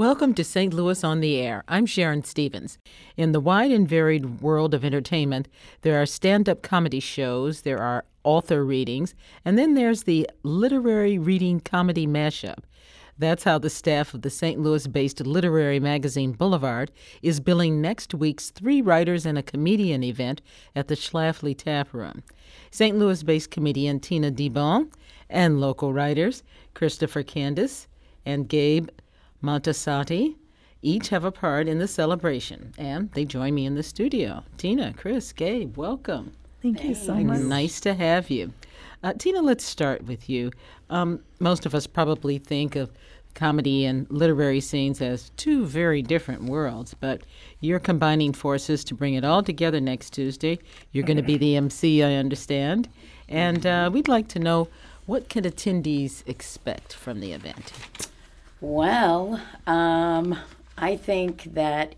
Welcome to St. Louis on the Air. I'm Sharon Stevens. In the wide and varied world of entertainment, there are stand up comedy shows, there are author readings, and then there's the literary reading comedy mashup. That's how the staff of the St. Louis based literary magazine Boulevard is billing next week's Three Writers and a Comedian event at the Schlafly Tap Room. St. Louis based comedian Tina DeBon and local writers Christopher Candice and Gabe Montesanti each have a part in the celebration, and they join me in the studio. Tina, Chris, Gabe, welcome. Thank you so much. Nice to have you. Uh, Tina, let's start with you. Um, most of us probably think of comedy and literary scenes as two very different worlds, but you're combining forces to bring it all together next Tuesday. You're going to be the MC, I understand. And uh, we'd like to know what can attendees expect from the event? Well, um, I think that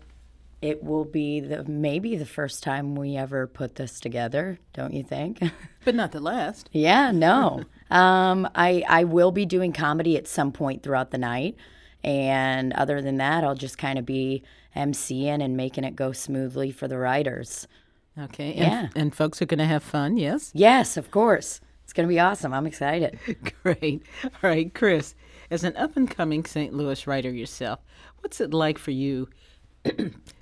it will be the maybe the first time we ever put this together, don't you think? But not the last. yeah, no. um, I I will be doing comedy at some point throughout the night, and other than that, I'll just kind of be emceeing and making it go smoothly for the writers. Okay. And, Yeah. and folks are going to have fun, yes? Yes, of course. It's gonna be awesome. I'm excited. Great. All right, Chris, as an up and coming St. Louis writer yourself, what's it like for you,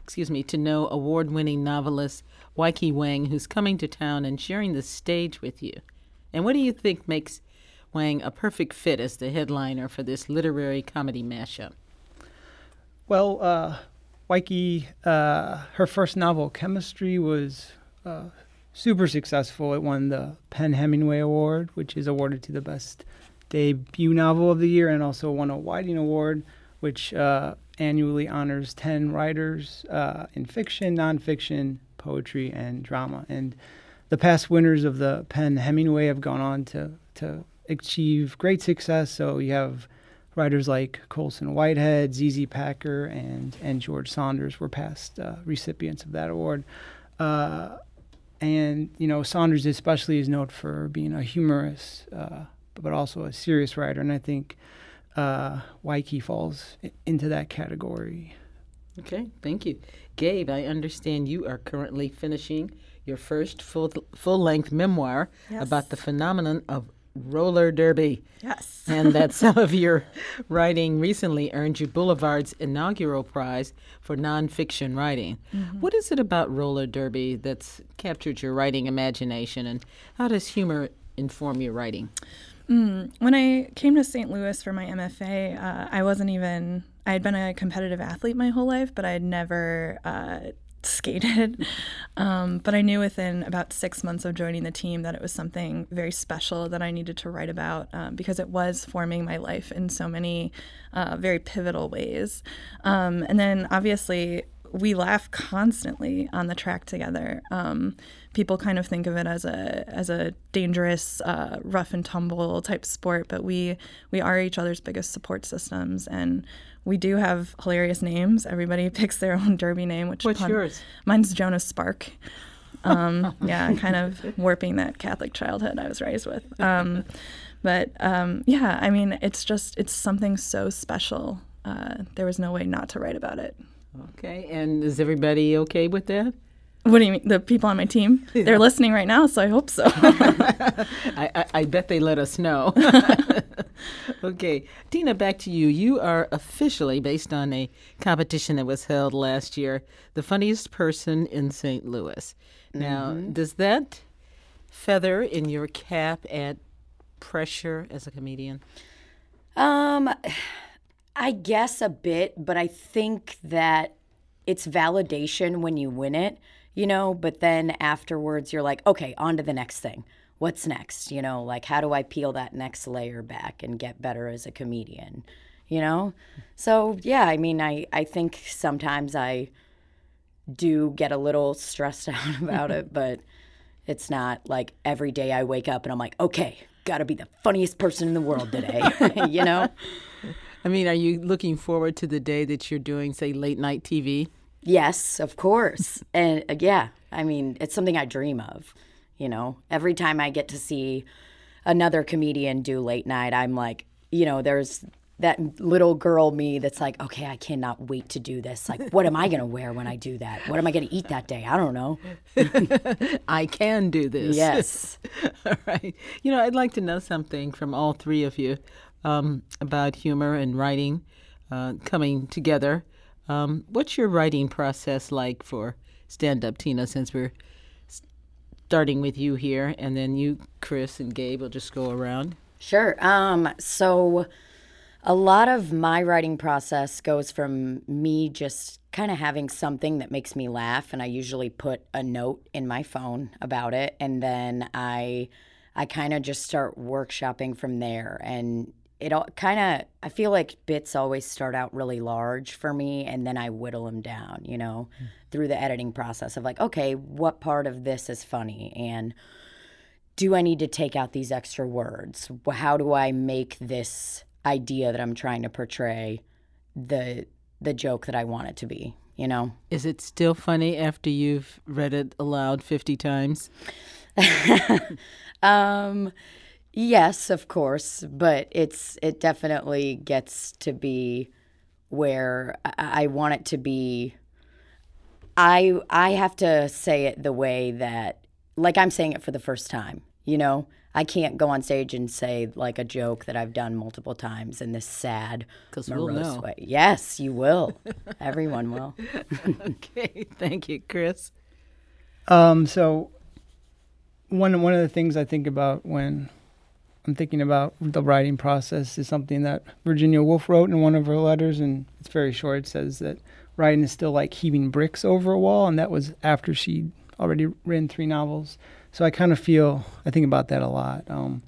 excuse me, to know award winning novelist Weike Wang, who's coming to town and sharing the stage with you? And what do you think makes Wang a perfect fit as the headliner for this literary comedy mashup? Well, uh, Weike, uh, her first novel, Chemistry, was uh, super successful. It won the PEN Hemingway Award, which is awarded to the best debut novel of the year, and also won a Whiting Award, which uh, annually honors 10 writers uh, in fiction, nonfiction, poetry, and drama. And the past winners of the PEN Hemingway have gone on to, to achieve great success. So you have writers like Colson Whitehead, ZZ Packer, and and George Saunders were past uh, recipients of that award. Uh, and you know Saunders especially is known for being a humorous, uh, but also a serious writer, and I think uh, Weike falls into that category. Okay, thank you. Gabe, I understand you are currently finishing your first full full length memoir Yes. about the phenomenon of roller derby. Yes. and that some of your writing recently earned you Boulevard's inaugural prize for nonfiction writing. What is it about roller derby that's captured your writing imagination, and how does humor inform your writing? Mm, when I came to St. Louis for my MFA, uh, I wasn't even, I had been a competitive athlete my whole life, but I had never uh, skated. Um, but I knew within about six months of joining the team that it was something very special that I needed to write about um, because it was forming my life in so many uh, very pivotal ways. Um, and then obviously, we laugh constantly on the track together. Um, people kind of think of it as a as a dangerous, uh, rough and tumble type sport, but we we are each other's biggest support systems, and we do have hilarious names. Everybody picks their own derby name. Which What's yours? Mine's Joan of Spark. Um, yeah, kind of warping that Catholic childhood I was raised with. Um, but um, yeah, I mean, it's just it's something so special. Uh, there was no way not to write about it. Okay, and is everybody okay with that? What do you mean? The people on my team? They're listening right now, so I hope so. I, I, I bet they let us know. okay, Tina, back to you. You are officially, based on a competition that was held last year, the funniest person in St. Louis. Now, does that feather in your cap add pressure as a comedian? Um, I guess a bit, but I think that it's validation when you win it, you know, but then afterwards you're like, okay, on to the next thing. What's next? You know, like how do I peel that next layer back and get better as a comedian? You know? So yeah, I mean I, I think sometimes I do get a little stressed out about it, but it's not like every day I wake up and I'm like, okay, gotta be the funniest person in the world today. you know? I mean, are you looking forward to the day that you're doing, say, late night TV? Yes, of course. and uh, yeah, I mean, it's something I dream of. You know, every time I get to see another comedian do late night, I'm like, you know, there's that little girl me that's like, okay, I cannot wait to do this. Like, what am I going to wear when I do that? What am I going to eat that day? I don't know. I can do this. Yes. all right. You know, I'd like to know something from all three of you um, about humor and writing uh, coming together. Um, what's your writing process like for stand up, Tina, since we're starting with you here, and then you, Chris, and Gabe will just go around? Sure. Um, so a lot of my writing process goes from me just kind of having something that makes me laugh and I usually put a note in my phone about it and then I I kind of just start workshopping from there and it all kind of I feel like bits always start out really large for me and then I whittle them down, you know, mm. through the editing process of like, okay, what part of this is funny and do I need to take out these extra words? How do I make this idea that I'm trying to portray the the joke that I want it to be, you know? Is it still funny after you've read it aloud 50 times? um yes, of course, but it's it definitely gets to be where I, I want it to be I I have to say it the way that like I'm saying it for the first time, you know? I can't go on stage and say like a joke that I've done multiple times in this sad, morose we'll way. Yes, you will. Everyone will. okay, thank you, Chris. Um, so one one of the things I think about when I'm thinking about the writing process is something that Virginia Woolf wrote in one of her letters, and it's very short. It says that writing is still like heaving bricks over a wall, and that was after she'd already written three novels. So I kind of feel, I think about that a lot. Um,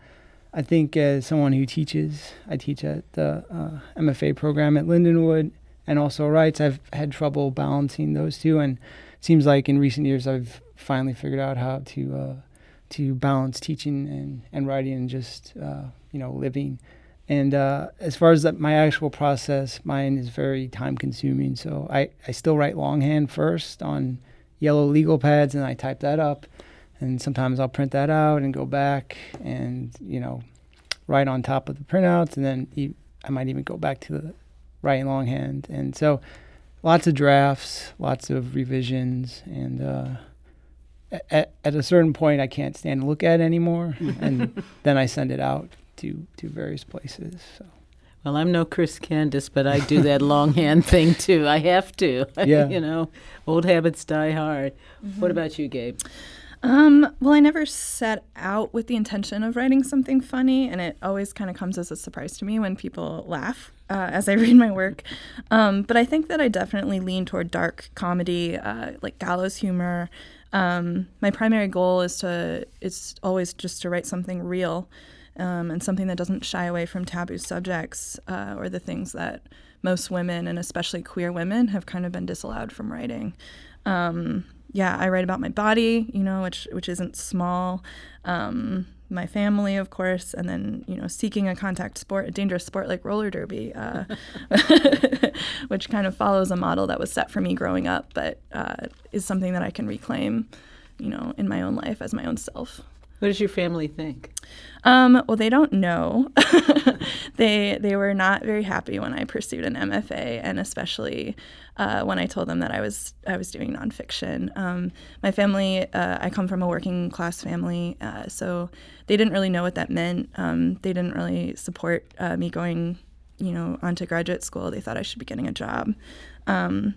I think as someone who teaches, I teach at the uh, MFA program at Lindenwood and also writes, I've had trouble balancing those two. And it seems like in recent years, I've finally figured out how to uh, to balance teaching and, and writing and just, uh, you know, living. And uh, as far as that, my actual process, mine is very time consuming. So I, I still write longhand first on yellow legal pads and I type that up and sometimes I'll print that out and go back and you know write on top of the printouts, and then I might even go back to the writing longhand, and so lots of drafts, lots of revisions, and uh, at, at a certain point, I can't stand to look at it anymore, and then I send it out to to various places. So. Well, I'm no Chris Candice, but I do that longhand thing too. I have to. Yeah. you know, old habits die hard. Mm-hmm. What about you, Gabe? Um, well, I never set out with the intention of writing something funny, and it always kind of comes as a surprise to me when people laugh uh, as I read my work. Um, but I think that I definitely lean toward dark comedy, uh, like gallows humor. Um, my primary goal is to it's always just to write something real, um, and something that doesn't shy away from taboo subjects uh, or the things that most women and especially queer women have kind of been disallowed from writing. Um, yeah, I write about my body, you know, which which isn't small. Um, my family, of course, and then you know, seeking a contact sport, a dangerous sport like roller derby, uh, which kind of follows a model that was set for me growing up, but uh, is something that I can reclaim, you know, in my own life as my own self. What does your family think? Um, well, they don't know. they they were not very happy when I pursued an MFA, and especially uh, when I told them that I was I was doing nonfiction. Um, my family, uh, I come from a working class family, uh, so they didn't really know what that meant. Um, they didn't really support uh, me going, you know, onto graduate school. They thought I should be getting a job. Um,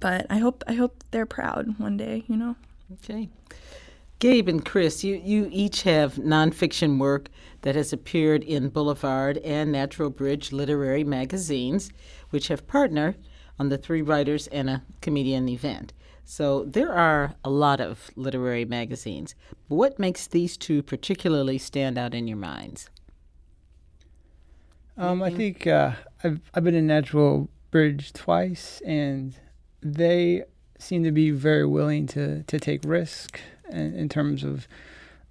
but I hope I hope they're proud one day. You know. Okay. Gabe and Chris, you, you each have nonfiction work that has appeared in Boulevard and Natural Bridge literary magazines, which have partnered on the Three Writers and a Comedian event. So there are a lot of literary magazines. What makes these two particularly stand out in your minds? Um, I think uh, I've I've been in Natural Bridge twice, and they seem to be very willing to to take risk in, in terms of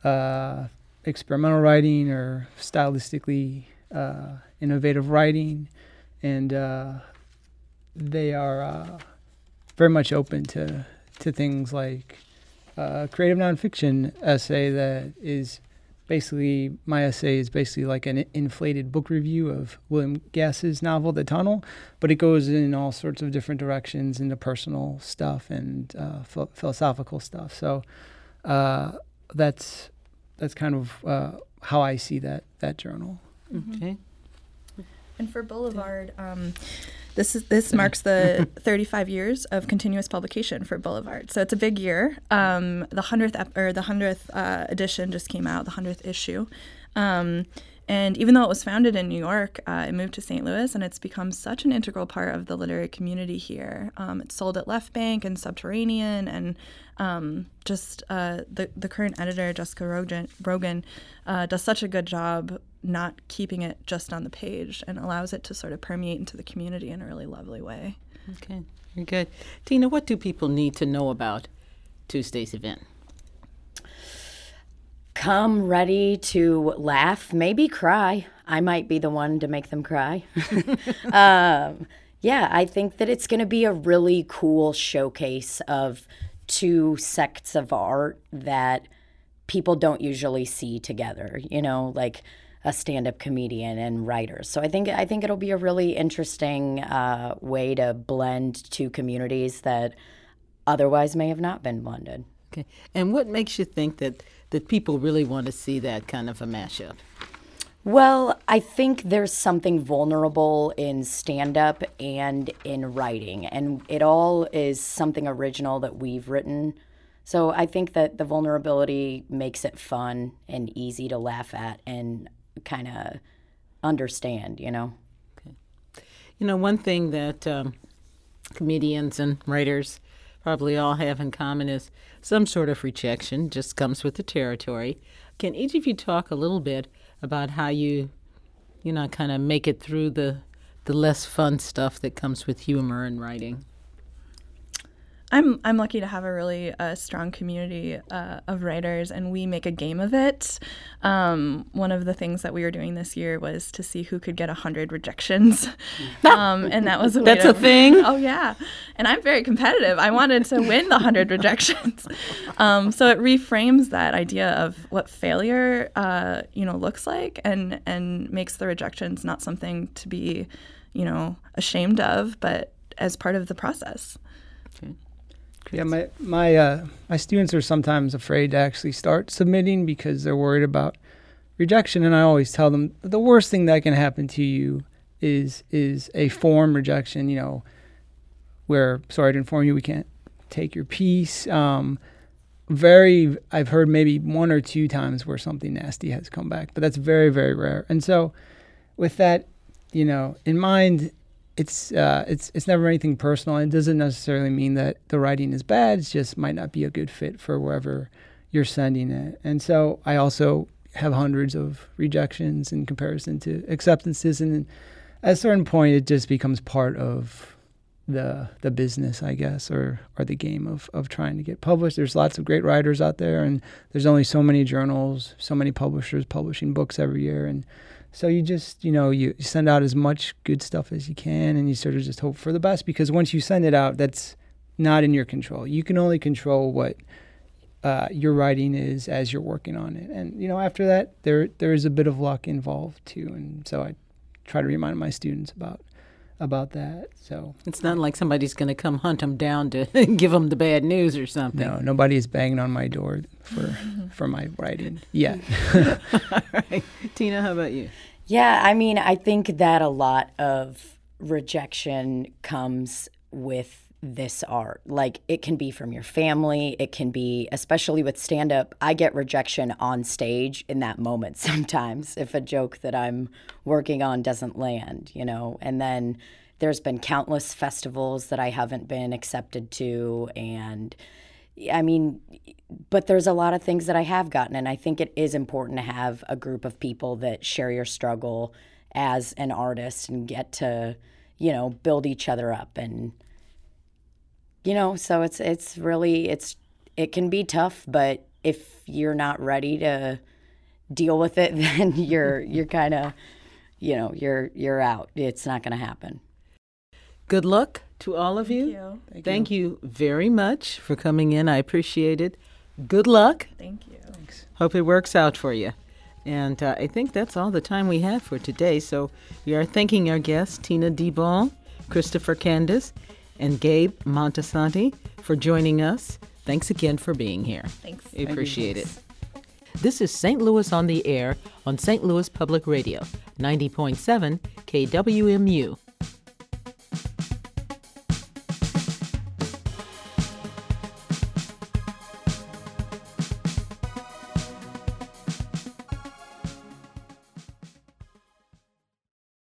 uh, experimental writing or stylistically uh, innovative writing, and uh, they are uh, very much open to to things like uh, creative nonfiction essay that is basically my essay is basically like an inflated book review of William Gass's novel The Tunnel, but it goes in all sorts of different directions into personal stuff and uh, ph- philosophical stuff. So uh, that's that's kind of uh, how I see that that journal. Okay. And for Boulevard, um, this is this marks the 35 years of continuous publication for Boulevard. So it's a big year. Um, the hundredth ep- or the hundredth uh, edition just came out, the hundredth issue. Um, and even though it was founded in New York, uh, it moved to St. Louis, and it's become such an integral part of the literary community here. Um, it's sold at Left Bank and Subterranean, and um, just uh, the the current editor, Jessica Rogen, Rogen uh, does such a good job not keeping it just on the page and allows it to sort of permeate into the community in a really lovely way. Okay. Very good. Tina, what do people need to know about Tuesday's event? Come ready to laugh, maybe cry. I might be the one to make them cry. um, yeah, I think that it's going to be a really cool showcase of two sects of art that people don't usually see together, you know, like a stand-up comedian and writers. So I think I think it'll be a really interesting uh, way to blend two communities that otherwise may have not been blended. Okay. And what makes you think that that people really want to see that kind of a mashup? Well, I think there's something vulnerable in stand up and in writing, and it all is something original that we've written. So I think that the vulnerability makes it fun and easy to laugh at and kind of understand, you know? You know, one thing that um, comedians and writers probably all have in common is some sort of rejection, just comes with the territory. Can each of you talk a little bit about how you, you know, kind of make it through the the less fun stuff that comes with humor and writing? I'm I'm lucky to have a really uh, strong community uh, of writers, and we make a game of it. Um, one of the things that we were doing this year was to see who could get hundred rejections, um, and that was a way That's to- a thing? Oh yeah, and I'm very competitive. I wanted to win the hundred rejections, um, so it reframes that idea of what failure, uh, you know, looks like, and and makes the rejections not something to be, you know, ashamed of, but as part of the process. Yeah, my my uh, my students are sometimes afraid to actually start submitting because they're worried about rejection, and I always tell them the worst thing that can happen to you is is a form rejection. You know, where sorry to inform you, we can't take your piece. Um, very, I've heard maybe one or two times where something nasty has come back, but that's very very rare. And so, with that, you know, in mind, it's uh, it's it's never anything personal. It doesn't necessarily mean that the writing is bad. It just might not be a good fit for wherever you're sending it. And so I also have hundreds of rejections in comparison to acceptances, and at a certain point, it just becomes part of the the business, I guess, or or the game of of trying to get published. There's lots of great writers out there, and there's only so many journals, so many publishers publishing books every year, and so you just, you know, you send out as much good stuff as you can and you sort of just hope for the best because once you send it out, that's not in your control. You can only control what uh, your writing is as you're working on it. And, you know, after that, there there is a bit of luck involved too. And so I try to remind my students about about that. So It's not like somebody's going to come hunt them down to give them the bad news or something. no, nobody is banging on my door for for my writing yet. All right. Tina, how about you? Yeah, I mean, I think that a lot of rejection comes with this art. Like, it can be from your family, it can be, especially with stand up, I get rejection on stage in that moment sometimes if a joke that I'm working on doesn't land, you know? And then there's been countless festivals that I haven't been accepted to. And I mean, but there's a lot of things that I have gotten, and I think it is important to have a group of people that share your struggle as an artist and get to, you know, build each other up and you know, so it's it's really it's it can be tough, but if you're not ready to deal with it, then you're you're kind of you know, you're you're out. It's not going to happen. Good luck to all of you. you. Thank Thank you very much for coming in. I appreciate it. Good luck. Thank you. Thanks. Hope it works out for you. And uh, I think that's all the time we have for today. So we are thanking our guests, Tina DeBall, Christopher Candace, and Gabe Montesanti for joining us. Thanks again for being here. Thanks. We appreciate it. This is St. Louis on the Air on St. Louis Public Radio, 90.7 KWMU.